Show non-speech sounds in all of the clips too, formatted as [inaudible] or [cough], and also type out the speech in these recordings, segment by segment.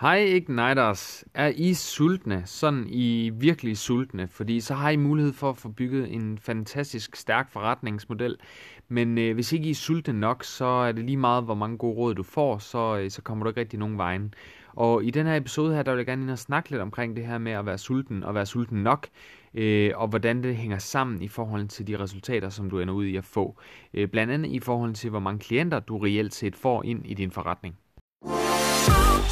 Hej Igniters. Er I sultne? Sådan I virkelig sultne? Fordi så har I mulighed for at få bygget en fantastisk stærk forretningsmodel. Men øh, hvis ikke I er sultne nok, så er det lige meget, hvor mange gode råd du får, så, øh, så kommer du ikke rigtig nogen vejen. Og i den her episode her, der vil jeg gerne ind og snakke lidt omkring det her med at være sulten og være sulten nok, øh, og hvordan det hænger sammen i forhold til de resultater, som du ender ud i at få. Øh, blandt andet i forhold til, hvor mange klienter du reelt set får ind i din forretning.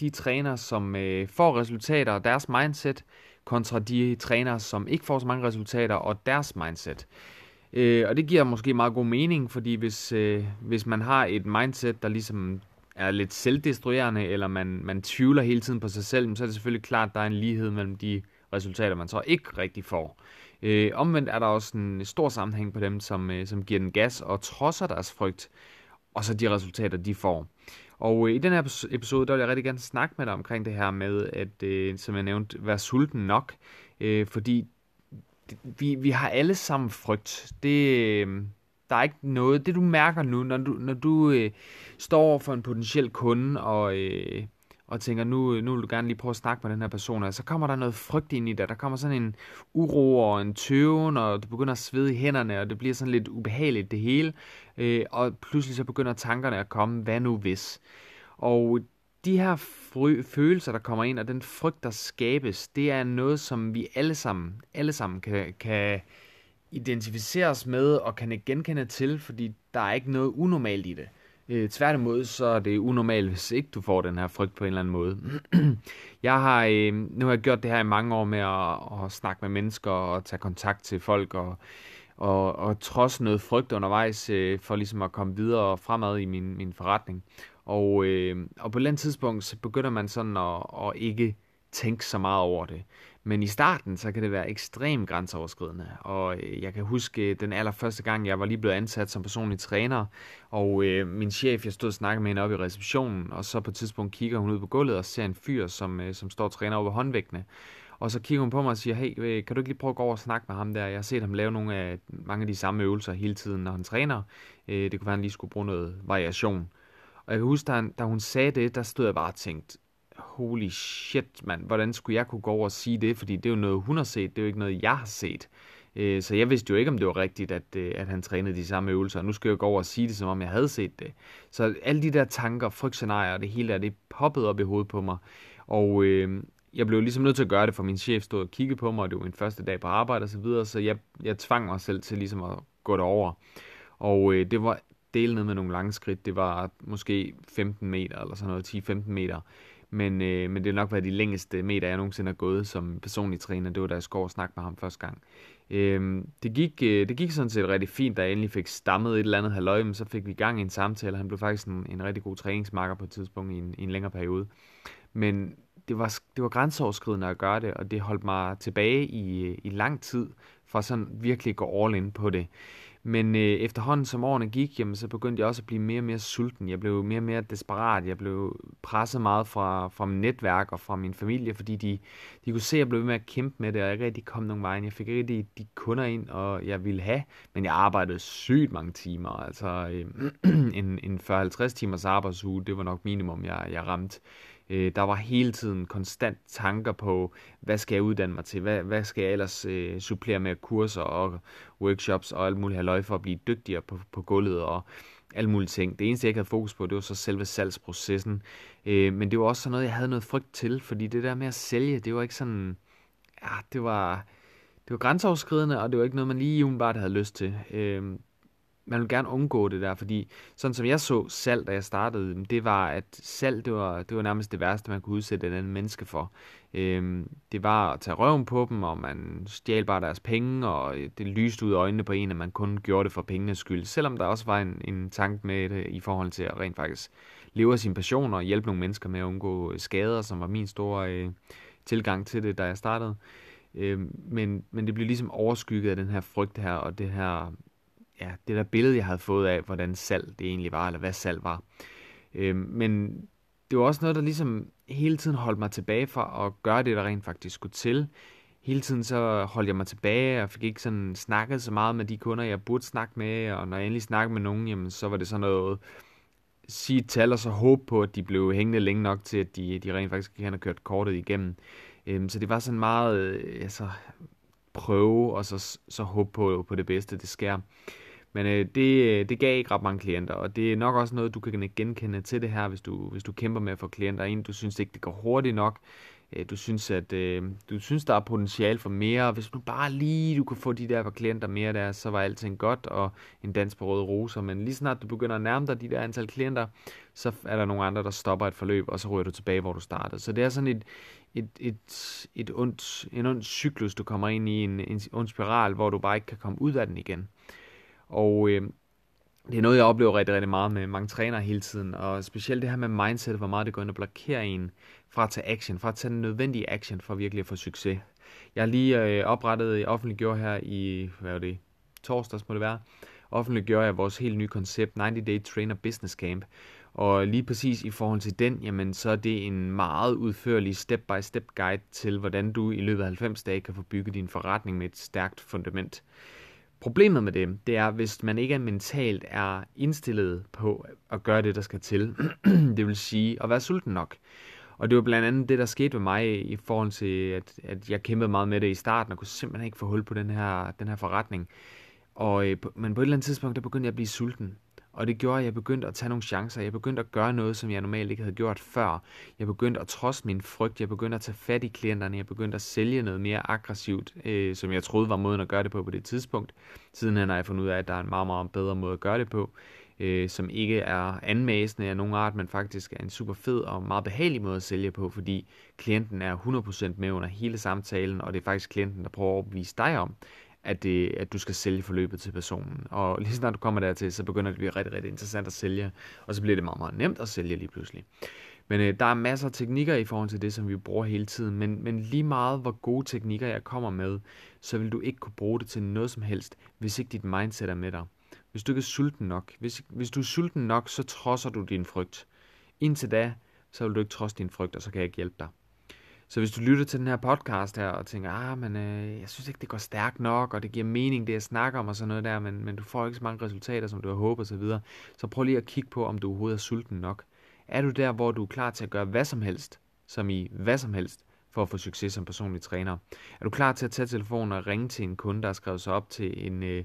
de træner, som øh, får resultater og deres mindset, kontra de trænere, som ikke får så mange resultater og deres mindset. Øh, og det giver måske meget god mening, fordi hvis, øh, hvis man har et mindset, der ligesom er lidt selvdestruerende, eller man, man tvivler hele tiden på sig selv, så er det selvfølgelig klart, at der er en lighed mellem de resultater, man så ikke rigtig får. Øh, omvendt er der også en stor sammenhæng på dem, som, øh, som giver den gas og trodser deres frygt, og så de resultater, de får. Og øh, i den her episode, der vil jeg rigtig gerne snakke med dig omkring det her med, at, øh, som jeg nævnte, være sulten nok. Øh, fordi vi, vi har alle sammen frygt. Det, øh, der er ikke noget, det du mærker nu, når du, når du øh, står for en potentiel kunde, og, øh, og tænker, nu, nu vil du gerne lige prøve at snakke med den her person, og så kommer der noget frygt ind i dig. Der kommer sådan en uro og en tøven, og du begynder at svede i hænderne, og det bliver sådan lidt ubehageligt det hele. Øh, og pludselig så begynder tankerne at komme, hvad nu hvis? Og de her fry- følelser, der kommer ind, og den frygt, der skabes, det er noget, som vi alle sammen, alle sammen kan, kan identificere os med og kan genkende til, fordi der er ikke noget unormalt i det. Øh, tværtimod, så er det unormalt, hvis ikke du får den her frygt på en eller anden måde. [clears throat] jeg har, øh, nu har jeg gjort det her i mange år med at, at snakke med mennesker og tage kontakt til folk og, og, og trods noget frygt undervejs øh, for ligesom at komme videre fremad i min, min forretning. Og, øh, og på et eller andet tidspunkt, så begynder man sådan at, at ikke tænke så meget over det. Men i starten, så kan det være ekstremt grænseoverskridende. Og øh, jeg kan huske øh, den allerførste gang, jeg var lige blevet ansat som personlig træner, og øh, min chef, jeg stod og snakkede med hende oppe i receptionen, og så på et tidspunkt kigger hun ud på gulvet og ser en fyr, som, øh, som står og træner over håndvægtene. Og så kigger hun på mig og siger, hey, øh, kan du ikke lige prøve at gå over og snakke med ham der? Jeg har set ham lave nogle af, mange af de samme øvelser hele tiden, når han træner. Øh, det kunne være, at han lige skulle bruge noget variation. Og jeg kan huske, da, da hun sagde det, der stod jeg bare og tænkte, holy shit, mand, hvordan skulle jeg kunne gå over og sige det? Fordi det er jo noget, hun har set, det er jo ikke noget, jeg har set. Øh, så jeg vidste jo ikke, om det var rigtigt, at, øh, at han trænede de samme øvelser. Nu skal jeg gå over og sige det, som om jeg havde set det. Så alle de der tanker, frygtscenarier og det hele der, det poppede op i hovedet på mig. Og øh, jeg blev ligesom nødt til at gøre det, for min chef stod og kiggede på mig, og det var min første dag på arbejde og så videre, så jeg, jeg tvang mig selv til ligesom at gå derover. Og øh, det var delt ned med nogle lange skridt. Det var måske 15 meter eller sådan noget, 10-15 meter. Men, øh, men det har nok været de længste meter, jeg nogensinde har gået som personlig træner. Det var da jeg skulle snakke med ham første gang. Øh, det, gik, øh, det gik sådan set rigtig fint, da jeg endelig fik stammet et eller andet halvøj, men så fik vi i gang i en samtale. Han blev faktisk en, en rigtig god træningsmarker på et tidspunkt i en, i en længere periode. Men det var, det var grænseoverskridende at gøre det, og det holdt mig tilbage i, i lang tid, for sådan virkelig gå all in på det. Men øh, efterhånden som årene gik, jamen, så begyndte jeg også at blive mere og mere sulten. Jeg blev mere og mere desperat. Jeg blev presset meget fra, fra mit netværk og fra min familie, fordi de, de kunne se, at jeg blev ved med at kæmpe med det, og jeg ikke rigtig kom nogen vej. Jeg fik ikke rigtig de kunder ind, og jeg ville have, men jeg arbejdede sygt mange timer. Altså øh, [clears throat] en, en 40-50 timers arbejdsuge, det var nok minimum, jeg, jeg ramte. Øh, der var hele tiden konstant tanker på, hvad skal jeg uddanne mig til? Hvad, hvad skal jeg ellers øh, supplere med kurser og workshops og alt muligt halvøj for at blive dygtigere på, på gulvet og alle mulige ting. Det eneste, jeg ikke havde fokus på, det var så selve salgsprocessen. Øh, men det var også sådan noget, jeg havde noget frygt til, fordi det der med at sælge, det var ikke sådan... Ja, det var, det var grænseoverskridende, og det var ikke noget, man lige umiddelbart havde lyst til. Øh, man vil gerne undgå det der, fordi sådan som jeg så salg, da jeg startede, det var, at salg, det var, det var nærmest det værste, man kunne udsætte et andet menneske for. Øhm, det var at tage røven på dem, og man stjal bare deres penge, og øh, det lyste ud af øjnene på en, at man kun gjorde det for pengenes skyld, selvom der også var en, en tanke med det i forhold til at rent faktisk leve af sin passion og hjælpe nogle mennesker med at undgå øh, skader, som var min store øh, tilgang til det, da jeg startede. Øh, men, men det blev ligesom overskygget af den her frygt her, og det her, ja, det der billede, jeg havde fået af, hvordan salg det egentlig var, eller hvad salg var. Øh, men det var også noget, der ligesom hele tiden holdt mig tilbage fra at gøre det, der rent faktisk skulle til. Hele tiden så holdt jeg mig tilbage, og fik ikke sådan snakket så meget med de kunder, jeg burde snakke med, og når jeg endelig snakkede med nogen, jamen, så var det sådan noget, sige et tal og så håbe på, at de blev hængende længe nok til, at de, de rent faktisk kan have kørt kortet igennem. Øhm, så det var sådan meget øh, altså, prøve og så, så håbe på, på det bedste, det sker. Men øh, det, øh, det gav ikke ret mange klienter, og det er nok også noget, du kan genkende til det her, hvis du, hvis du kæmper med at få klienter ind. Du synes ikke, det går hurtigt nok. Øh, du synes, at øh, du synes, der er potentiale for mere. Hvis du bare lige du kunne få de der klienter mere der, så var alting godt, og en dans på røde roser. Men lige snart du begynder at nærme dig de der antal klienter, så er der nogle andre, der stopper et forløb, og så ryger du tilbage, hvor du startede. Så det er sådan et, et, et, et ondt, en ond cyklus, du kommer ind i, en, en ond spiral, hvor du bare ikke kan komme ud af den igen. Og øh, det er noget, jeg oplever rigtig, rigtig meget med mange trænere hele tiden, og specielt det her med mindset, hvor meget det går ind og blokerer en fra at tage action, fra at tage den nødvendige action for virkelig at få succes. Jeg har lige øh, oprettet, øh, offentliggjort her i, hvad var det, torsdags må det være, offentliggjorde jeg vores helt nye koncept, 90 Day Trainer Business Camp, og lige præcis i forhold til den, jamen så er det en meget udførlig step-by-step guide til, hvordan du i løbet af 90 dage kan få bygget din forretning med et stærkt fundament. Problemet med det, det er, hvis man ikke er mentalt er indstillet på at gøre det, der skal til. [clears throat] det vil sige at være sulten nok. Og det var blandt andet det, der skete med mig i forhold til, at, at jeg kæmpede meget med det i starten, og kunne simpelthen ikke få hul på den her, den her forretning. Og, øh, men på et eller andet tidspunkt, der begyndte jeg at blive sulten. Og det gjorde, at jeg begyndte at tage nogle chancer. Jeg begyndte at gøre noget, som jeg normalt ikke havde gjort før. Jeg begyndte at trods min frygt. Jeg begyndte at tage fat i klienterne. Jeg begyndte at sælge noget mere aggressivt, øh, som jeg troede var måden at gøre det på på det tidspunkt. Sidenhen har jeg fundet ud af, at der er en meget, meget bedre måde at gøre det på, øh, som ikke er anmæsende af nogen art, men faktisk er en super fed og meget behagelig måde at sælge på, fordi klienten er 100% med under hele samtalen, og det er faktisk klienten, der prøver at overbevise dig om, at, det, at du skal sælge forløbet til personen. Og lige snart du kommer dertil, så begynder det at blive rigtig, rigtig interessant at sælge, og så bliver det meget, meget nemt at sælge lige pludselig. Men øh, der er masser af teknikker i forhold til det, som vi bruger hele tiden, men, men lige meget hvor gode teknikker jeg kommer med, så vil du ikke kunne bruge det til noget som helst, hvis ikke dit mindset er med dig. Hvis du ikke er sulten nok. Hvis, hvis du er sulten nok, så trodser du din frygt. Indtil da, så vil du ikke trodse din frygt, og så kan jeg ikke hjælpe dig. Så hvis du lytter til den her podcast her og tænker, ah, men øh, jeg synes ikke, det går stærkt nok, og det giver mening, det jeg snakker om og sådan noget der, men, men du får ikke så mange resultater, som du har håbet osv., så, så prøv lige at kigge på, om du overhovedet er sulten nok. Er du der, hvor du er klar til at gøre hvad som helst, som i hvad som helst, for at få succes som personlig træner? Er du klar til at tage telefonen og ringe til en kunde, der har skrevet sig op til en, øh,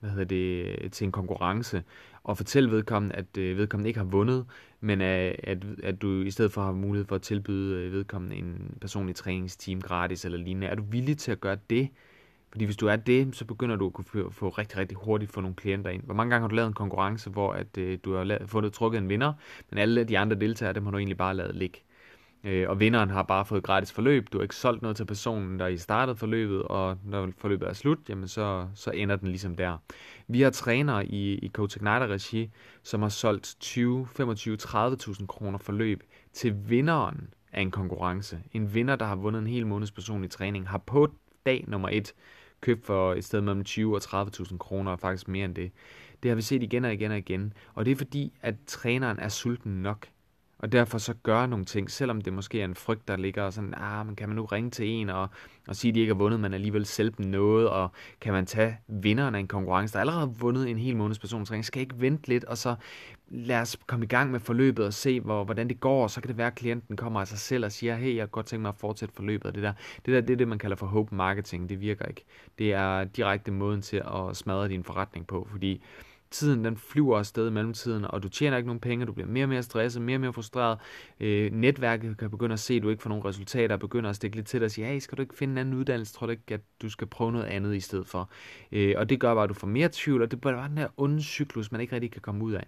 hvad hedder det, øh, til en konkurrence, og fortælle vedkommende, at øh, vedkommende ikke har vundet, men at, at, at du i stedet for har mulighed for at tilbyde øh, vedkommende en personlig træningsteam gratis eller lignende. Er du villig til at gøre det? Fordi hvis du er det, så begynder du at kunne få, få rigtig, rigtig hurtigt få nogle klienter ind. Hvor mange gange har du lavet en konkurrence, hvor at, øh, du har lavet, fundet trukket en vinder, men alle de andre deltagere, dem har du egentlig bare lavet ligge. Øh, og vinderen har bare fået gratis forløb. Du har ikke solgt noget til personen, der i startet forløbet, og når forløbet er slut, jamen så, så ender den ligesom der. Vi har trænere i, i Coach Igniter Regi, som har solgt 20, 25, 30.000 kroner forløb til vinderen af en konkurrence. En vinder, der har vundet en hel måneds personlig træning, har på dag nummer et købt for et sted mellem 20 og 30.000 kroner, og faktisk mere end det. Det har vi set igen og igen og igen. Og det er fordi, at træneren er sulten nok og derfor så gøre nogle ting, selvom det måske er en frygt, der ligger og sådan, ah, men kan man nu ringe til en og, og sige, at de ikke har vundet, men alligevel selv dem noget, og kan man tage vinderen af en konkurrence, der allerede har vundet en hel måneds personstræning, skal ikke vente lidt, og så lad os komme i gang med forløbet og se, hvor, hvordan det går, og så kan det være, at klienten kommer af sig selv og siger, hey, jeg kan godt tænke mig at fortsætte forløbet, og det der, det der, det er det, man kalder for hope marketing, det virker ikke. Det er direkte måden til at smadre din forretning på, fordi tiden den flyver afsted i mellemtiden, og du tjener ikke nogen penge, du bliver mere og mere stresset, mere og mere frustreret. Øh, netværket kan begynde at se, at du ikke får nogen resultater, og begynder at stikke lidt til dig og sige, hey, skal du ikke finde en anden uddannelse? Tror du ikke, at du skal prøve noget andet i stedet for? Øh, og det gør bare, at du får mere tvivl, og det er bare den her onde cyklus, man ikke rigtig kan komme ud af.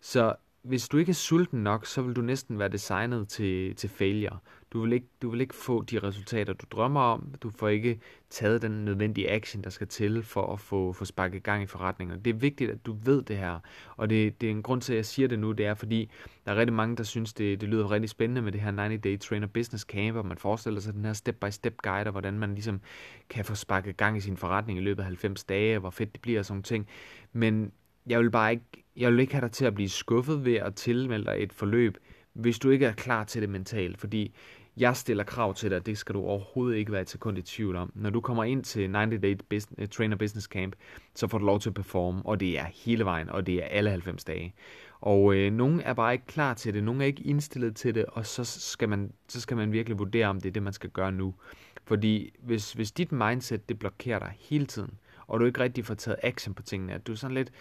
Så hvis du ikke er sulten nok, så vil du næsten være designet til, til failure. Du vil, ikke, du vil ikke få de resultater, du drømmer om. Du får ikke taget den nødvendige action, der skal til for at få, få sparket gang i forretningen. Det er vigtigt, at du ved det her. Og det, det er en grund til, at jeg siger det nu, det er, fordi der er rigtig mange, der synes, det, det lyder rigtig spændende med det her 90-day trainer business camp, og man forestiller sig den her step-by-step guide, og hvordan man ligesom kan få sparket gang i sin forretning i løbet af 90 dage, hvor fedt det bliver og sådan nogle ting. Men jeg vil bare ikke, jeg vil ikke have dig til at blive skuffet ved at tilmelde dig et forløb, hvis du ikke er klar til det mentalt, fordi jeg stiller krav til dig, det skal du overhovedet ikke være til sekund i tvivl om. Når du kommer ind til 90 Day business, eh, Trainer Business Camp, så får du lov til at performe, og det er hele vejen, og det er alle 90 dage. Og øh, nogen er bare ikke klar til det, nogen er ikke indstillet til det, og så skal man, så skal man virkelig vurdere, om det er det, man skal gøre nu. Fordi hvis, hvis dit mindset, det blokerer dig hele tiden, og du ikke rigtig får taget action på tingene, at du er sådan lidt,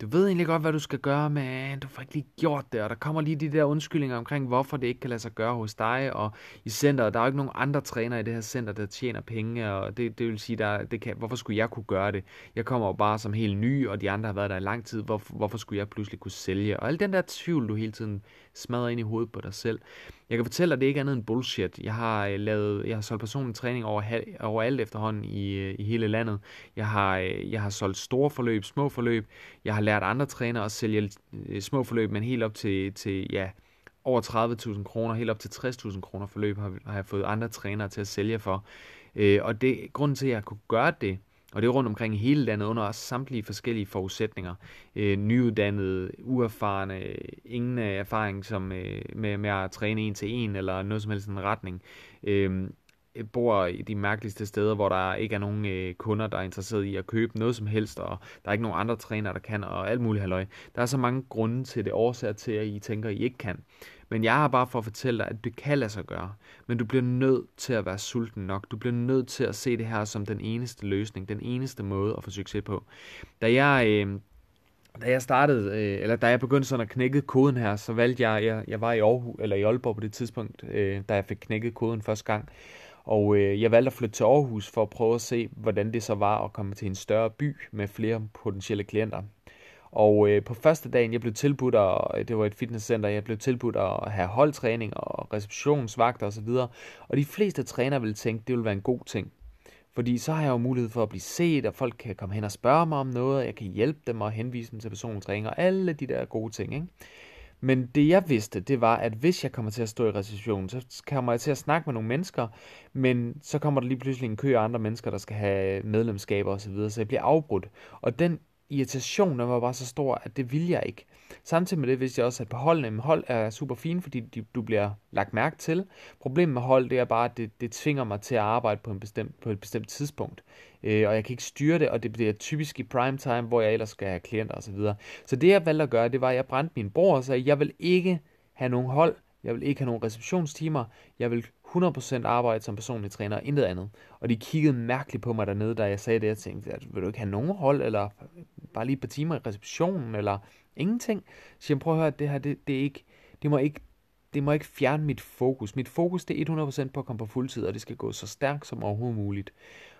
du ved egentlig godt, hvad du skal gøre, men du får ikke lige gjort det, og der kommer lige de der undskyldninger omkring, hvorfor det ikke kan lade sig gøre hos dig, og i centret, der er jo ikke nogen andre trænere i det her center, der tjener penge, og det, det vil sige, der, det kan, hvorfor skulle jeg kunne gøre det? Jeg kommer jo bare som helt ny, og de andre har været der i lang tid, hvorfor, hvorfor skulle jeg pludselig kunne sælge? Og al den der tvivl, du hele tiden smadrer ind i hovedet på dig selv. Jeg kan fortælle dig, at det ikke er andet end bullshit. Jeg har øh, lavet, jeg har solgt personlig træning over, overalt efterhånden i, øh, i hele landet. Jeg har, øh, jeg har solgt store forløb, små forløb. Jeg har lært andre trænere at sælge små forløb, men helt op til, til ja, over 30.000 kroner, helt op til 60.000 kroner forløb har, har jeg fået andre trænere til at sælge for. og det grunden til, at jeg kunne gøre det, og det er rundt omkring i hele landet under samtlige forskellige forudsætninger. Øh, nyuddannede, uerfarne, ingen erfaring som, øh, med, med at træne en til en eller noget som helst en retning. Øh, bor i de mærkeligste steder, hvor der ikke er nogen øh, kunder, der er interesseret i at købe noget som helst, og der er ikke nogen andre trænere, der kan, og alt muligt halløj. Der er så mange grunde til det, årsager til, at I tænker, at I ikke kan. Men jeg har bare for at fortælle dig, at det kan lade sig gøre. Men du bliver nødt til at være sulten nok. Du bliver nødt til at se det her som den eneste løsning, den eneste måde at få succes på. Da jeg... Øh, da jeg startede, øh, eller da jeg begyndte sådan at knække koden her, så valgte jeg, jeg, jeg var i Aarhus, eller i Aalborg på det tidspunkt, øh, da jeg fik knækket koden første gang. Og øh, jeg valgte at flytte til Aarhus for at prøve at se, hvordan det så var at komme til en større by med flere potentielle klienter. Og øh, på første dagen, jeg blev tilbudt, og øh, det var et fitnesscenter, jeg blev tilbudt at have holdtræning og receptionsvagter osv. Og de fleste trænere ville tænke, det ville være en god ting. Fordi så har jeg jo mulighed for at blive set, og folk kan komme hen og spørge mig om noget, og jeg kan hjælpe dem og henvise dem til personlig træning, og alle de der gode ting. Ikke? Men det jeg vidste, det var, at hvis jeg kommer til at stå i receptionen, så kommer jeg til at snakke med nogle mennesker, men så kommer der lige pludselig en kø af andre mennesker, der skal have medlemskaber osv., så, videre, så jeg bliver afbrudt. Og den irritationen var bare så stor, at det ville jeg ikke. Samtidig med det vidste jeg også, at på holdene, hold er super fine, fordi de, du bliver lagt mærke til. Problemet med hold, det er bare, at det, det tvinger mig til at arbejde på, en bestemt, på et bestemt tidspunkt. Øh, og jeg kan ikke styre det, og det bliver typisk i prime time, hvor jeg ellers skal have klienter osv. Så, videre. så det jeg valgte at gøre, det var, at jeg brændte min bror og sagde, at jeg vil ikke have nogen hold, jeg vil ikke have nogen receptionstimer, jeg vil 100% arbejde som personlig træner, intet andet. Og de kiggede mærkeligt på mig dernede, da jeg sagde det. Jeg tænkte, at, vil du ikke have nogen hold, eller bare lige et par timer i receptionen, eller ingenting? Så jeg prøver at høre, at det her, det, det, er ikke, det må ikke det må ikke fjerne mit fokus. Mit fokus det er 100% på at komme på fuldtid, og det skal gå så stærkt som overhovedet muligt.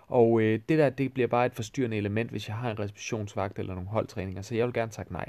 Og øh, det der, det bliver bare et forstyrrende element, hvis jeg har en receptionsvagt eller nogle holdtræninger, så jeg vil gerne takke nej.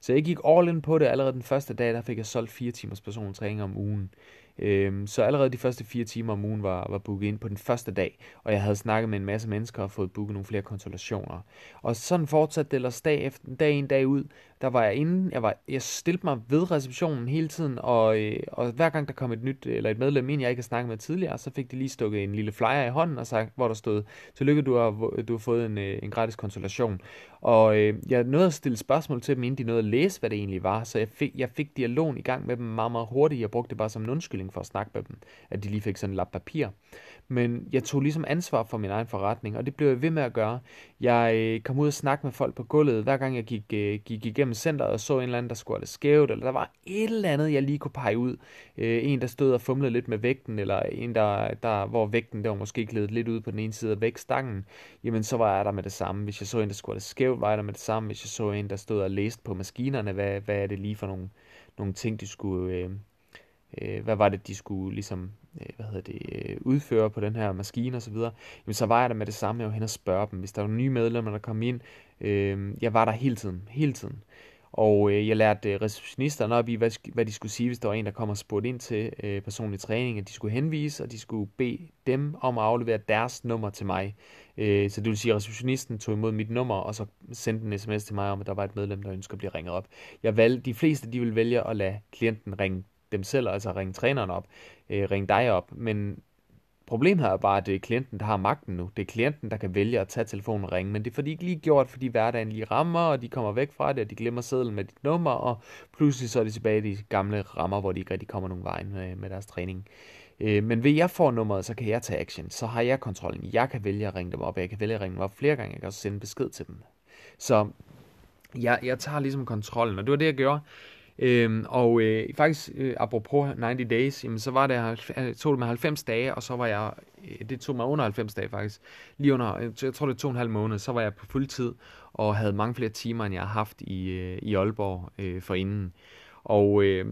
Så jeg gik all in på det allerede den første dag, der fik jeg solgt 4 timers personlig træning om ugen. Øhm, så allerede de første fire timer om ugen var, var booket ind på den første dag, og jeg havde snakket med en masse mennesker og fået booket nogle flere konsultationer. Og sådan fortsatte det ellers dag, efter, dag ind, dag ud. Der var jeg inde, jeg, var, jeg stillede mig ved receptionen hele tiden, og, øh, og hver gang der kom et nyt, eller et medlem ind, jeg ikke har snakket med tidligere, så fik de lige stukket en lille flyer i hånden, og sagt, hvor der stod, tillykke, du har, du har fået en, øh, en gratis konsultation. Og øh, jeg nåede at stille spørgsmål til dem, inden de nåede at læse, hvad det egentlig var, så jeg fik, jeg fik dialogen i gang med dem meget, meget hurtigt. Jeg brugte det bare som en undskyldning for at snakke med dem, at de lige fik sådan en lap papir. Men jeg tog ligesom ansvar for min egen forretning, og det blev jeg ved med at gøre. Jeg øh, kom ud og snakkede med folk på gulvet, hver gang jeg gik, øh, gik igennem centret og så en eller anden, der skulle det skævt, eller der var et eller andet, jeg lige kunne pege ud. Øh, en, der stod og fumlede lidt med vægten, eller en, der, der hvor vægten der var måske glædet lidt ud på den ene side af vægtstangen, jamen så var jeg der med det samme. Hvis jeg så en, der skulle det skævt, var jeg der med det samme. Hvis jeg så en, der stod og læste på maskinerne, hvad, hvad er det lige for nogle, nogle ting, de skulle... Øh, øh, hvad var det, de skulle ligesom, Øh, hvad hedder det, øh, udfører udføre på den her maskine og så videre, jamen så var jeg der med det samme, jeg var hen og spørge dem, hvis der var nye medlemmer, der kom ind, øh, jeg var der hele tiden, hele tiden. Og øh, jeg lærte øh, receptionisterne op i, hvad, hvad de skulle sige, hvis der var en, der kom og spurgte ind til øh, personlig træning, at de skulle henvise, og de skulle bede dem om at aflevere deres nummer til mig. Øh, så det vil sige, at receptionisten tog imod mit nummer, og så sendte en sms til mig om, at der var et medlem, der ønskede at blive ringet op. Jeg valgte, de fleste de vil vælge at lade klienten ringe dem selv, altså ringe træneren op, øh, ringe dig op, men Problemet er bare, at det er klienten, der har magten nu. Det er klienten, der kan vælge at tage telefonen og ringe, men det er fordi ikke lige gjort, fordi hverdagen lige rammer, og de kommer væk fra det, og de glemmer sædlen med dit nummer, og pludselig så er de tilbage i de gamle rammer, hvor de ikke rigtig kommer nogen vej med, øh, med deres træning. Øh, men ved jeg får nummeret, så kan jeg tage action. Så har jeg kontrollen. Jeg kan vælge at ringe dem op, og jeg kan vælge at ringe dem op flere gange. Jeg kan også sende besked til dem. Så jeg, jeg tager ligesom kontrollen, og det var det, jeg gjorde. Øhm, og øh, faktisk, øh, apropos 90 days, jamen, så var det, jeg øh, tog det med 90 dage, og så var jeg, øh, det tog mig under 90 dage faktisk, lige under, øh, jeg tror det er to og en halv måned, så var jeg på fuld tid, og havde mange flere timer, end jeg har haft i, øh, i Aalborg øh, forinden. Og øh,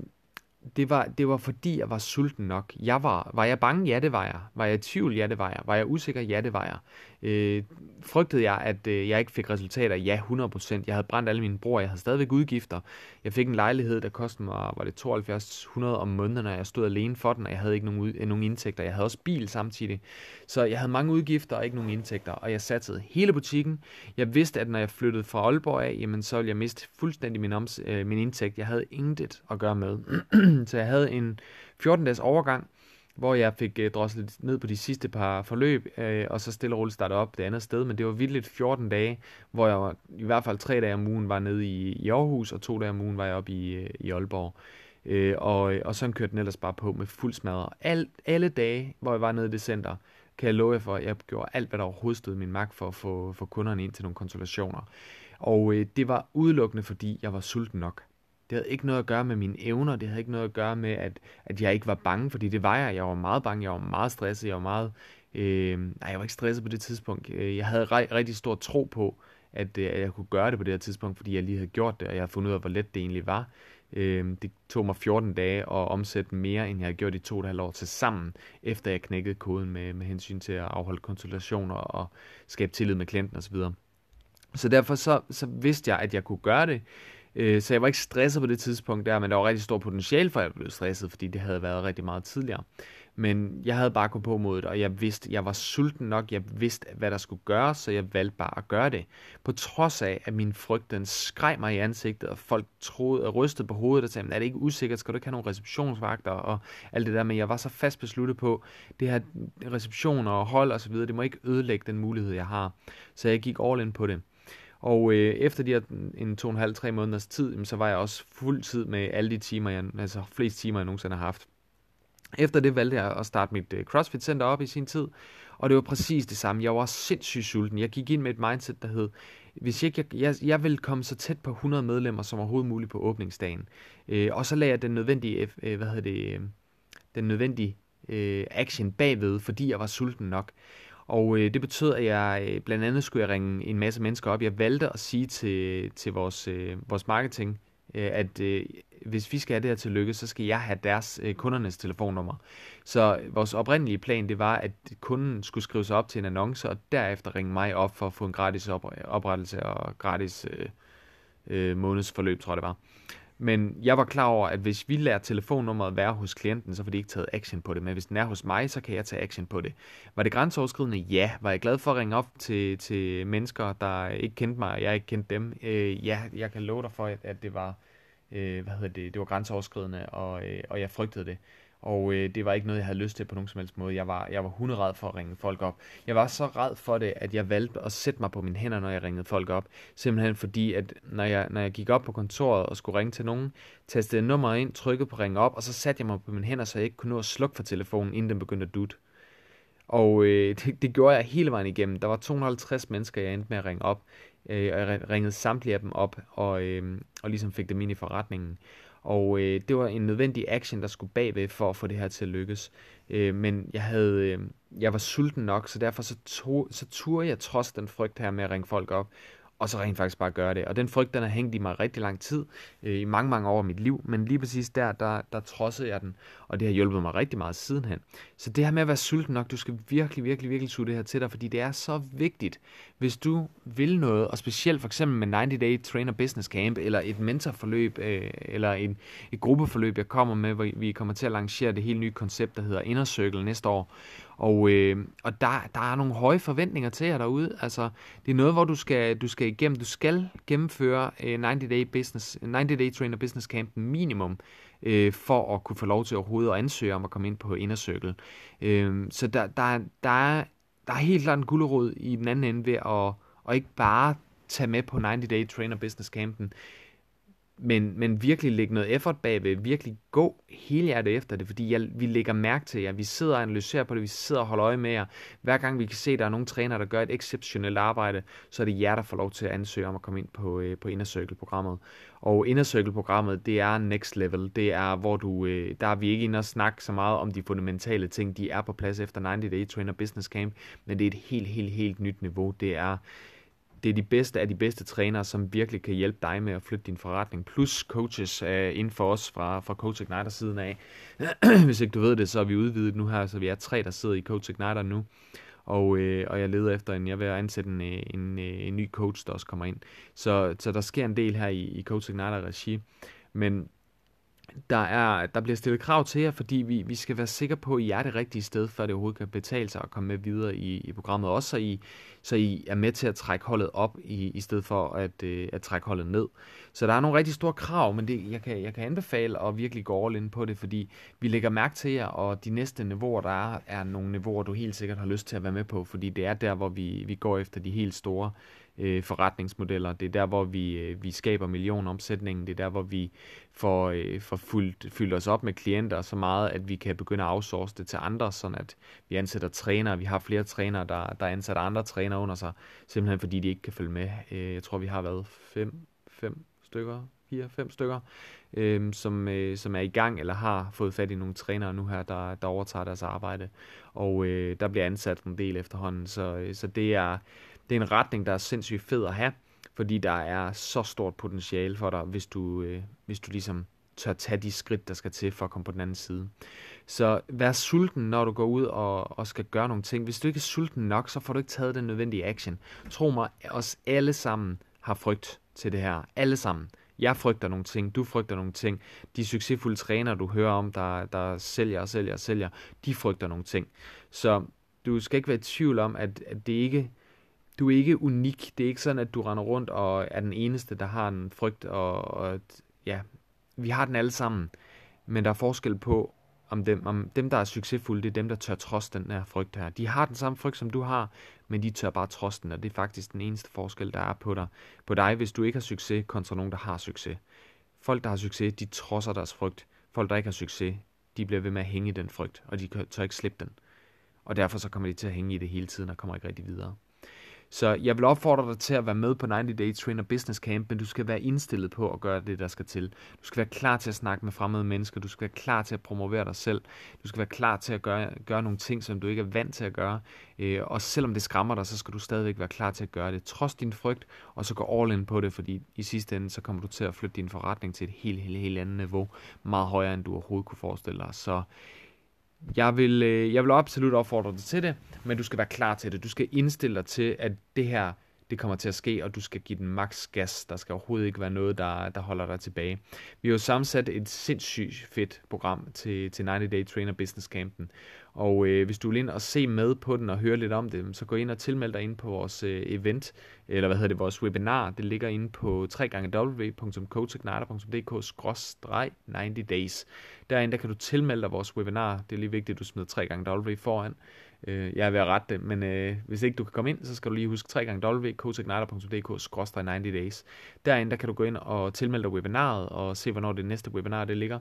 det var, det var fordi, jeg var sulten nok. Jeg var, var jeg bange? Ja, det var jeg. Var jeg i tvivl? Ja, det var jeg. Var jeg usikker? Ja, det var jeg. Øh, frygtede jeg, at øh, jeg ikke fik resultater? Ja, 100%. Jeg havde brændt alle mine bror. Jeg havde stadigvæk udgifter. Jeg fik en lejlighed, der kostede mig, var det 7200 om måneden, og jeg stod alene for den, og jeg havde ikke nogen, øh, nogen indtægter. Jeg havde også bil samtidig. Så jeg havde mange udgifter og ikke nogen indtægter, og jeg satte hele butikken. Jeg vidste, at når jeg flyttede fra Aalborg af, jamen, så ville jeg miste fuldstændig min, oms, øh, min indtægt. Jeg havde intet at gøre med. [clears throat] så jeg havde en 14-dages overgang, hvor jeg fik øh, droslet ned på de sidste par forløb, øh, og så stille og roligt starte op det andet sted. Men det var vildt 14 dage, hvor jeg var, i hvert fald tre dage om ugen var nede i, i Aarhus, og to dage om ugen var jeg oppe i, øh, i Aalborg. Øh, og, og sådan kørte den ellers bare på med fuld smadre. Al, alle dage, hvor jeg var nede i det center, kan jeg love jer for, at jeg gjorde alt, hvad der overhovedet stod min magt for at få for kunderne ind til nogle konsultationer. Og øh, det var udelukkende, fordi jeg var sulten nok. Det havde ikke noget at gøre med mine evner, det havde ikke noget at gøre med, at, at jeg ikke var bange, fordi det var jeg. Jeg var meget bange, jeg var meget stresset, jeg var meget... Øh, nej, jeg var ikke stresset på det tidspunkt. Øh, jeg havde re- rigtig stor tro på, at, øh, at jeg kunne gøre det på det her tidspunkt, fordi jeg lige havde gjort det, og jeg havde fundet ud af, hvor let det egentlig var. Øh, det tog mig 14 dage at omsætte mere, end jeg havde gjort i to og et halvt år til sammen, efter jeg knækkede koden med, med hensyn til at afholde konsultationer og skabe tillid med klienten osv. Så derfor så, så vidste jeg, at jeg kunne gøre det. Øh, så jeg var ikke stresset på det tidspunkt der, men der var rigtig stor potentiale for, at jeg blev stresset, fordi det havde været rigtig meget tidligere. Men jeg havde bare gået på modet, og jeg vidste, jeg var sulten nok, jeg vidste, hvad der skulle gøres, så jeg valgte bare at gøre det. På trods af, at min frygt, den skreg mig i ansigtet, og folk troede og rystede på hovedet og sagde, er det ikke usikkert, skal du ikke have nogle receptionsvagter, og alt det der, men jeg var så fast besluttet på, det her receptioner og hold og så videre, det må ikke ødelægge den mulighed, jeg har. Så jeg gik all in på det. Og øh, efter de her en to og en halv, tre måneders tid, jamen, så var jeg også fuld tid med alle de timer, jeg, altså flest timer, jeg nogensinde har haft. Efter det valgte jeg at starte mit øh, CrossFit Center op i sin tid, og det var præcis det samme. Jeg var sindssygt sulten. Jeg gik ind med et mindset, der hed, hvis ikke jeg, jeg, jeg vil komme så tæt på 100 medlemmer som overhovedet muligt på åbningsdagen. Øh, og så lagde jeg den nødvendige, øh, hvad hedder det, øh, den nødvendige øh, action bagved, fordi jeg var sulten nok. Og øh, det betød, at jeg øh, blandt andet skulle jeg ringe en masse mennesker op. Jeg valgte at sige til, til vores, øh, vores marketing, øh, at øh, hvis vi skal have det her til lykke, så skal jeg have deres øh, kundernes telefonnummer. Så vores oprindelige plan, det var, at kunden skulle skrive sig op til en annonce, og derefter ringe mig op for at få en gratis oprettelse og gratis øh, øh, månedsforløb, tror jeg det var. Men jeg var klar over, at hvis vi lærer telefonnummeret være hos klienten, så får de ikke taget action på det. Men hvis den er hos mig, så kan jeg tage action på det. Var det grænseoverskridende? Ja. Var jeg glad for at ringe op til, til mennesker, der ikke kendte mig, og jeg ikke kendte dem? Øh, ja, jeg kan love dig for, at det var, øh, hvad hedder det, det var grænseoverskridende, og, øh, og jeg frygtede det. Og øh, det var ikke noget, jeg havde lyst til på nogen som helst måde. Jeg var, jeg var hunderad for at ringe folk op. Jeg var så red for det, at jeg valgte at sætte mig på mine hænder, når jeg ringede folk op. Simpelthen fordi, at når jeg, når jeg gik op på kontoret og skulle ringe til nogen, tastede nummer ind, trykkede på ringe op, og så satte jeg mig på mine hænder, så jeg ikke kunne nå at slukke for telefonen, inden den begyndte at dutte. Og øh, [laughs] det, det gjorde jeg hele vejen igennem. Der var 250 mennesker, jeg endte med at ringe op. Øh, og jeg ringede samtlige af dem op, og, øh, og ligesom fik dem ind i forretningen. Og øh, det var en nødvendig action, der skulle bagved for at få det her til at lykkes. Øh, men jeg havde, øh, jeg var sulten nok, så derfor så, tog, så turde jeg trods den frygt her med at ringe folk op og så rent faktisk bare gøre det. Og den frygt, den har hængt i mig rigtig lang tid, øh, i mange, mange år af mit liv, men lige præcis der, der, der trodsede jeg den, og det har hjulpet mig rigtig meget sidenhen. Så det her med at være sulten nok, du skal virkelig, virkelig, virkelig suge det her til dig, fordi det er så vigtigt, hvis du vil noget, og specielt for eksempel med 90 Day Trainer Business Camp, eller et mentorforløb, øh, eller en, et gruppeforløb, jeg kommer med, hvor vi kommer til at lancere det helt nye koncept, der hedder Inner Circle næste år, og, øh, og der, der er nogle høje forventninger til jer derude. Altså, det er noget, hvor du skal, du skal igennem, du skal gennemføre øh, 90 Day Business, 90 Day Trainer Business Camp minimum, øh, for at kunne få lov til overhovedet at ansøge om at komme ind på Inner Circle. Øh, så der, der, der, er, der er helt klart en gulderod i den anden ende ved at, at ikke bare tage med på 90 Day Trainer Business Campen, men, men virkelig lægge noget effort bagved, virkelig gå hele hjertet efter det, fordi jeg, vi lægger mærke til jer, vi sidder og analyserer på det, vi sidder og holder øje med jer. Hver gang vi kan se, at der er nogle trænere, der gør et exceptionelt arbejde, så er det jer, der får lov til at ansøge om at komme ind på, øh, på Inner Circle-programmet. Og Inner Circle-programmet, det er next level, det er, hvor du, øh, der er vi ikke inde og snakke så meget om de fundamentale ting, de er på plads efter 90 Day Trainer Business Camp, men det er et helt, helt, helt nyt niveau. Det er det er de bedste af de bedste trænere, som virkelig kan hjælpe dig med at flytte din forretning. Plus coaches uh, inden for os fra, fra Coach Igniter siden af. [clears throat] Hvis ikke du ved det, så er vi udvidet nu her, så vi er tre, der sidder i Coach Igniter nu. Og, øh, og jeg leder efter en, jeg vil ansætte en, øh, en, øh, en ny coach, der også kommer ind. Så, så der sker en del her i, i Coach Igniter regi. Men der, er, der bliver stillet krav til jer, fordi vi, vi skal være sikre på, at I er det rigtige sted, før det overhovedet kan betale sig at komme med videre i, i programmet. Også så I, så I er med til at trække holdet op, i, i stedet for at, øh, at trække holdet ned. Så der er nogle rigtig store krav, men det, jeg, kan, jeg kan anbefale at virkelig gå all in på det, fordi vi lægger mærke til jer, og de næste niveauer, der er, er nogle niveauer, du helt sikkert har lyst til at være med på, fordi det er der, hvor vi, vi går efter de helt store øh, forretningsmodeller. Det er der, hvor vi, øh, vi skaber millionomsætningen. Det er der, hvor vi får, øh, får fyldt, fyldt os op med klienter så meget, at vi kan begynde at outsource det til andre, sådan at vi ansætter trænere. Vi har flere trænere, der, der ansætter andre trænere under sig, simpelthen fordi de ikke kan følge med. Øh, jeg tror, vi har været fem, fem stykker, fire, fem stykker, øh, som, øh, som er i gang eller har fået fat i nogle trænere nu her, der, der overtager deres arbejde. Og øh, der bliver ansat en del efterhånden, så, øh, så det er det er en retning, der er sindssygt fed at have, fordi der er så stort potentiale for dig, hvis du, øh, hvis du ligesom tør tage de skridt, der skal til for at komme på den anden side. Så vær sulten, når du går ud og, og skal gøre nogle ting. Hvis du ikke er sulten nok, så får du ikke taget den nødvendige action. Tro mig, os alle sammen har frygt til det her. Alle sammen. Jeg frygter nogle ting, du frygter nogle ting. De succesfulde trænere, du hører om, der, der sælger og sælger og sælger, de frygter nogle ting. Så du skal ikke være i tvivl om, at, at det ikke du er ikke unik. Det er ikke sådan, at du render rundt og er den eneste, der har en frygt. Og, og ja, vi har den alle sammen. Men der er forskel på, om dem, om dem, der er succesfulde, det er dem, der tør trods den her frygt her. De har den samme frygt, som du har, men de tør bare trods den, og det er faktisk den eneste forskel, der er på dig, på dig, hvis du ikke har succes, kontra nogen, der har succes. Folk, der har succes, de trodser deres frygt. Folk, der ikke har succes, de bliver ved med at hænge i den frygt, og de tør ikke slippe den. Og derfor så kommer de til at hænge i det hele tiden og kommer ikke rigtig videre. Så jeg vil opfordre dig til at være med på 90 Day Trainer Business Camp, men du skal være indstillet på at gøre det, der skal til. Du skal være klar til at snakke med fremmede mennesker, du skal være klar til at promovere dig selv, du skal være klar til at gøre, gøre nogle ting, som du ikke er vant til at gøre, øh, og selvom det skræmmer dig, så skal du stadigvæk være klar til at gøre det, trods din frygt, og så gå all in på det, fordi i sidste ende, så kommer du til at flytte din forretning til et helt, helt, helt andet niveau, meget højere, end du overhovedet kunne forestille dig. Så jeg vil, øh, jeg vil absolut opfordre dig til det, men du skal være klar til det. Du skal indstille dig til, at det her det kommer til at ske, og du skal give den maks gas. Der skal overhovedet ikke være noget, der, der holder dig tilbage. Vi har jo sammensat et sindssygt fedt program til, til 90 Day Trainer Business Campen, og øh, hvis du vil ind og se med på den og høre lidt om det, så gå ind og tilmeld dig ind på vores øh, event, eller hvad hedder det, vores webinar. Det ligger inde på www.coachigniter.dk-90 days. Derinde der kan du tilmelde dig vores webinar. Det er lige vigtigt, at du smider 3 gange W foran. Øh, jeg er ved at rette det, men øh, hvis ikke du kan komme ind, så skal du lige huske 3 gange www.coachigniter.dk-90 days. Derinde der kan du gå ind og tilmelde dig webinaret og se, hvornår det næste webinar det ligger.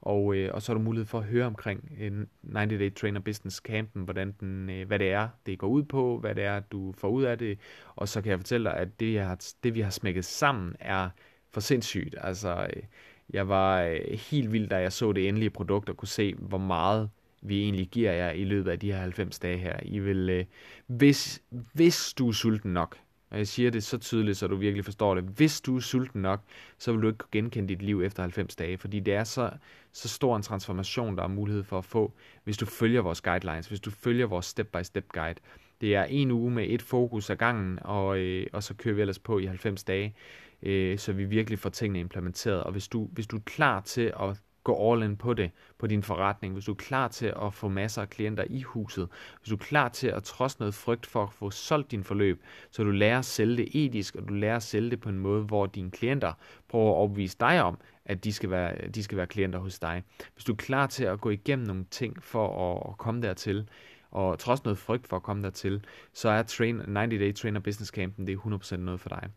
Og, øh, og så har du mulighed for at høre omkring øh, en 90 Day Trainer Business Campen, hvordan den, øh, hvad det er, det går ud på, hvad det er, du får ud af det. Og så kan jeg fortælle dig, at det, jeg har, det vi har smækket sammen, er for sindssygt. Altså, øh, jeg var øh, helt vild, da jeg så det endelige produkt og kunne se, hvor meget vi egentlig giver jer i løbet af de her 90 dage her. I vil, øh, hvis, hvis du er sulten nok, Og jeg siger det så tydeligt, så du virkelig forstår det. Hvis du er sulten nok, så vil du ikke kunne genkende dit liv efter 90 dage, fordi det er så, så stor en transformation, der er mulighed for at få, hvis du følger vores guidelines, hvis du følger vores step-by-step guide. Det er en uge med et fokus ad gangen, og, øh, og så kører vi ellers på i 90 dage, øh, så vi virkelig får tingene implementeret. Og hvis du, hvis du er klar til at gå all in på det, på din forretning, hvis du er klar til at få masser af klienter i huset, hvis du er klar til at trods noget frygt for at få solgt din forløb, så du lærer at sælge det etisk, og du lærer at sælge det på en måde, hvor dine klienter prøver at overbevise dig om, at de skal, være, de skal være klienter hos dig. Hvis du er klar til at gå igennem nogle ting for at, at komme dertil, og trods noget frygt for at komme dertil, så er train, 90 Day Trainer Business Campen, det er 100% noget for dig.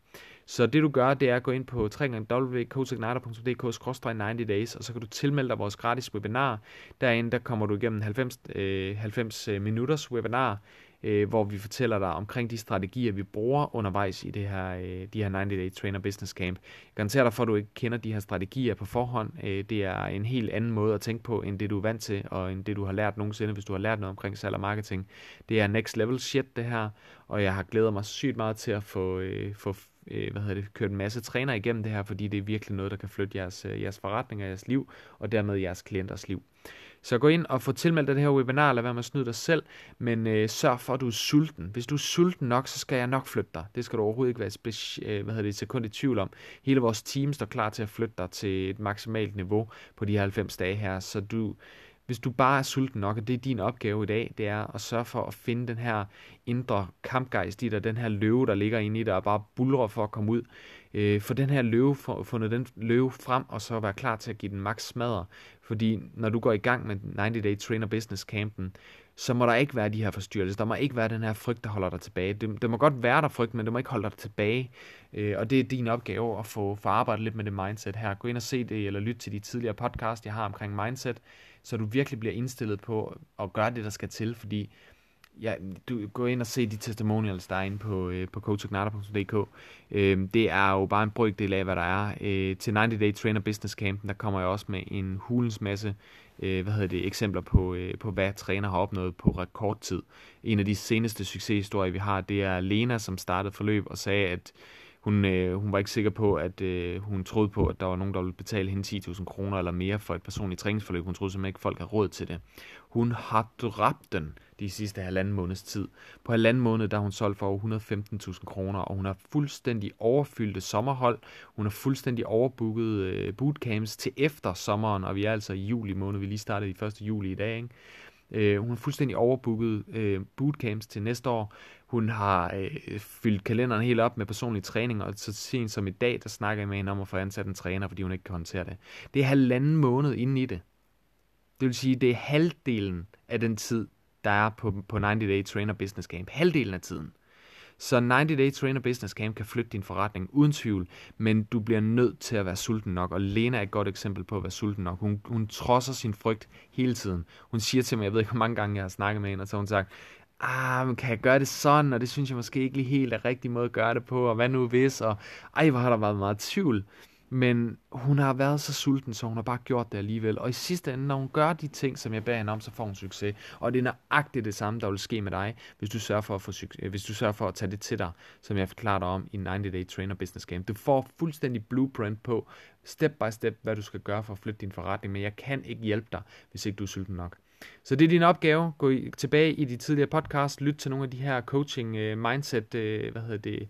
Så det du gør, det er at gå ind på www.coachigniter.dk 90 days, og så kan du tilmelde dig vores gratis webinar. Derinde der kommer du igennem 90, øh, 90 øh, minutters webinar, øh, hvor vi fortæller dig omkring de strategier, vi bruger undervejs i det her, øh, de her 90 Day Trainer Business Camp. Jeg garanterer dig for, at du ikke kender de her strategier på forhånd. Øh, det er en helt anden måde at tænke på, end det du er vant til, og end det du har lært nogensinde, hvis du har lært noget omkring salg og marketing. Det er next level shit, det her, og jeg har glædet mig sygt meget til at få, øh, få øh, hvad hedder det, kørt en masse træner igennem det her, fordi det er virkelig noget, der kan flytte jeres, øh, jeres forretning og jeres liv, og dermed jeres klienters liv. Så gå ind og få tilmeldt det her webinar, lad være med at snyde dig selv, men øh, sørg for, at du er sulten. Hvis du er sulten nok, så skal jeg nok flytte dig. Det skal du overhovedet ikke være speci- øh, hvad hedder det, sekund i tvivl om. Hele vores team står klar til at flytte dig til et maksimalt niveau på de her 90 dage her, så du, hvis du bare er sulten nok, og det er din opgave i dag, det er at sørge for at finde den her indre kampgejst i dig, den her løve, der ligger inde i dig, og bare bulrer for at komme ud. Øh, for den her løve, for, fundet den løve frem, og så være klar til at give den maks smadre. Fordi når du går i gang med 90 Day Trainer Business Campen, så må der ikke være de her forstyrrelser. Der må ikke være den her frygt, der holder dig tilbage. Det, det må godt være der frygt, men det må ikke holde dig tilbage. Øh, og det er din opgave at få, få arbejdet lidt med det mindset her. Gå ind og se det, eller lyt til de tidligere podcast, jeg har omkring mindset så du virkelig bliver indstillet på at gøre det, der skal til, fordi ja, du går ind og se de testimonials, der er inde på, øh, på coachognata.dk. Øh, det er jo bare en brøkdel af, hvad der er. Øh, til 90 Day Trainer Business Campen, der kommer jeg også med en hulens masse øh, hvad hedder det, eksempler på, øh, på, hvad træner har opnået på rekordtid. En af de seneste succeshistorier, vi har, det er Lena, som startede forløb og sagde, at hun, øh, hun var ikke sikker på, at øh, hun troede på, at der var nogen, der ville betale hende 10.000 kroner eller mere for et personligt træningsforløb. Hun troede simpelthen ikke, at folk har råd til det. Hun har dræbt den de sidste halvanden måneds tid. På halvanden måned, der har hun solgt for over 115.000 kroner, og hun har fuldstændig overfyldte sommerhold. Hun har fuldstændig overbooket øh, bootcamps til efter sommeren, og vi er altså i juli måned. Vi lige startede i 1. juli i dag, ikke? Øh, hun har fuldstændig overbooket øh, bootcamps til næste år. Hun har øh, fyldt kalenderen helt op med personlig træning, og så sent som i dag, der snakker jeg med hende om at få ansat en træner, fordi hun ikke kan håndtere det. Det er halvanden måned inde i det. Det vil sige, det er halvdelen af den tid, der er på, på 90 Day Trainer Business Camp. Halvdelen af tiden. Så 90 Day Trainer Business Camp kan flytte din forretning uden tvivl, men du bliver nødt til at være sulten nok, og Lena er et godt eksempel på at være sulten nok. Hun, hun trodser sin frygt hele tiden. Hun siger til mig, jeg ved ikke, hvor mange gange jeg har snakket med hende, og så har hun sagt, ah, men kan jeg gøre det sådan, og det synes jeg måske ikke lige helt er rigtig måde at gøre det på, og hvad nu hvis, og ej, hvor har der været meget tvivl. Men hun har været så sulten, så hun har bare gjort det alligevel. Og i sidste ende, når hun gør de ting, som jeg beder hende om, så får hun succes. Og det er nøjagtigt det samme, der vil ske med dig, hvis du sørger for at, få succes, øh, hvis du sørger for at tage det til dig, som jeg forklarer dig om i 90 Day Trainer Business Game. Du får fuldstændig blueprint på, step by step, hvad du skal gøre for at flytte din forretning, men jeg kan ikke hjælpe dig, hvis ikke du er sulten nok. Så det er din opgave. Gå i, tilbage i de tidligere podcast, lyt til nogle af de her coaching uh, mindset, uh, hvad hedder det,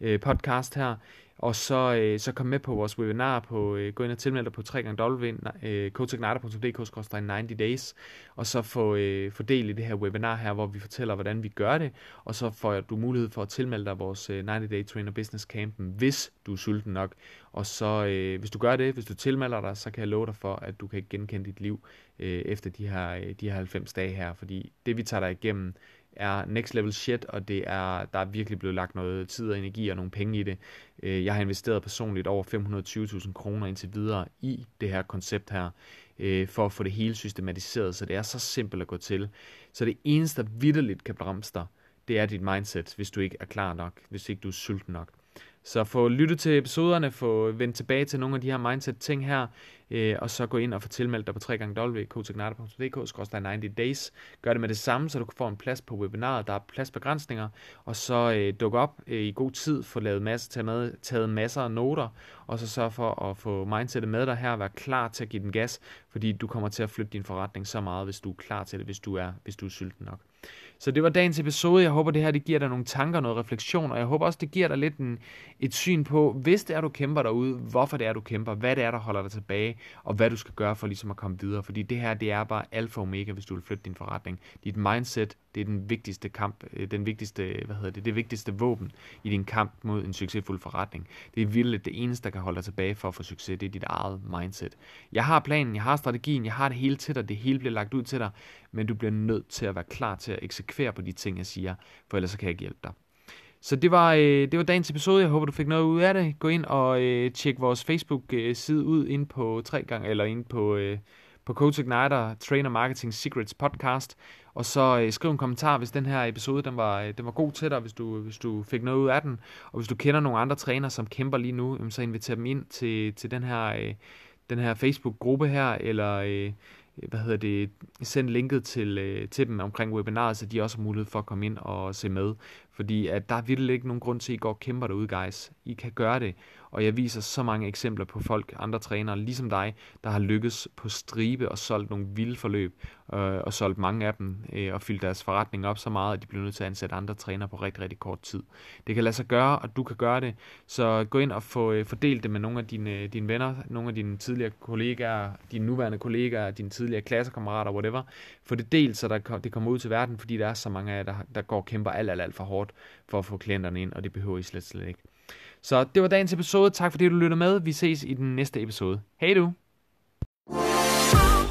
uh, podcast her. Og så, øh, så kom med på vores webinar på, øh, gå ind og tilmelde dig på www.coachignata.dk 90 days, og så få, øh, få del i det her webinar her, hvor vi fortæller, hvordan vi gør det, og så får du mulighed for at tilmelde dig vores øh, 90 Day Trainer Business Campen, hvis du er sulten nok. Og så, øh, hvis du gør det, hvis du tilmelder dig, så kan jeg love dig for, at du kan genkende dit liv øh, efter de her, øh, de her 90 dage her, fordi det vi tager dig igennem, er next level shit, og det er, der er virkelig blevet lagt noget tid og energi og nogle penge i det. Øh, jeg har investeret personligt over 520.000 kroner indtil videre i det her koncept her, øh, for at få det hele systematiseret, så det er så simpelt at gå til. Så det eneste, der vidderligt kan bremse dig, det er dit mindset, hvis du ikke er klar nok, hvis ikke du er sulten nok. Så få lyttet til episoderne, få vendt tilbage til nogle af de her mindset-ting her, øh, og så gå ind og få tilmeldt dig på www.coachignider.dk 90 days. Gør det med det samme, så du kan få en plads på webinaret. Der er pladsbegrænsninger, og så øh, duk op øh, i god tid, få lavet masse, taget, med, taget masser af noter, og så sørg for at få mindsetet med dig her, og være klar til at give den gas, fordi du kommer til at flytte din forretning så meget, hvis du er klar til det, hvis du er, hvis du er sulten nok. Så det var dagens episode. Jeg håber, det her det giver dig nogle tanker, noget refleksion, og jeg håber også, det giver dig lidt en, et syn på, hvis det er, du kæmper derude, hvorfor det er, du kæmper, hvad det er, der holder dig tilbage, og hvad du skal gøre for ligesom at komme videre. Fordi det her, det er bare alfa og omega, hvis du vil flytte din forretning. Dit mindset, det er den vigtigste kamp, øh, den vigtigste, hvad hedder det, det vigtigste våben i din kamp mod en succesfuld forretning. Det er vildt, det eneste, der kan holde dig tilbage for at få succes, det er dit eget mindset. Jeg har planen, jeg har strategien, jeg har det hele til dig, det hele bliver lagt ud til dig, men du bliver nødt til at være klar til at eksekvere på de ting, jeg siger, for ellers så kan jeg ikke hjælpe dig. Så det var, øh, det var dagens episode. Jeg håber, du fik noget ud af det. Gå ind og øh, tjek vores Facebook-side ud ind på tre gange, eller ind på, øh, på Coach Igniter Trainer Marketing Secrets podcast. Og så øh, skriv en kommentar, hvis den her episode den var, øh, den var god til dig, hvis du, hvis du fik noget ud af den. Og hvis du kender nogle andre trænere, som kæmper lige nu, så inviter dem ind til, til den her, øh, den her Facebook-gruppe her, eller... Øh, hvad hedder det, send linket til, øh, til dem omkring webinaret, så de også har mulighed for at komme ind og se med. Fordi at der er virkelig ikke nogen grund til, at I går og kæmper derude, guys. I kan gøre det. Og jeg viser så mange eksempler på folk, andre trænere, ligesom dig, der har lykkes på stribe og solgt nogle vilde forløb, øh, og solgt mange af dem, øh, og fyldt deres forretning op så meget, at de bliver nødt til at ansætte andre trænere på rigtig, rigtig kort tid. Det kan lade sig gøre, og du kan gøre det. Så gå ind og få øh, fordelt det med nogle af dine, øh, dine venner, nogle af dine tidligere kollegaer, dine nuværende kollegaer, dine tidligere klassekammerater, whatever. Få det delt, så der, det kommer ud til verden, fordi der er så mange af jer, der, der går og kæmper alt, alt, alt for hårdt for at få klienterne ind, og det behøver I slet, slet ikke. Så det var dagens episode. Tak fordi du lyttede med. Vi ses i den næste episode. Hej du!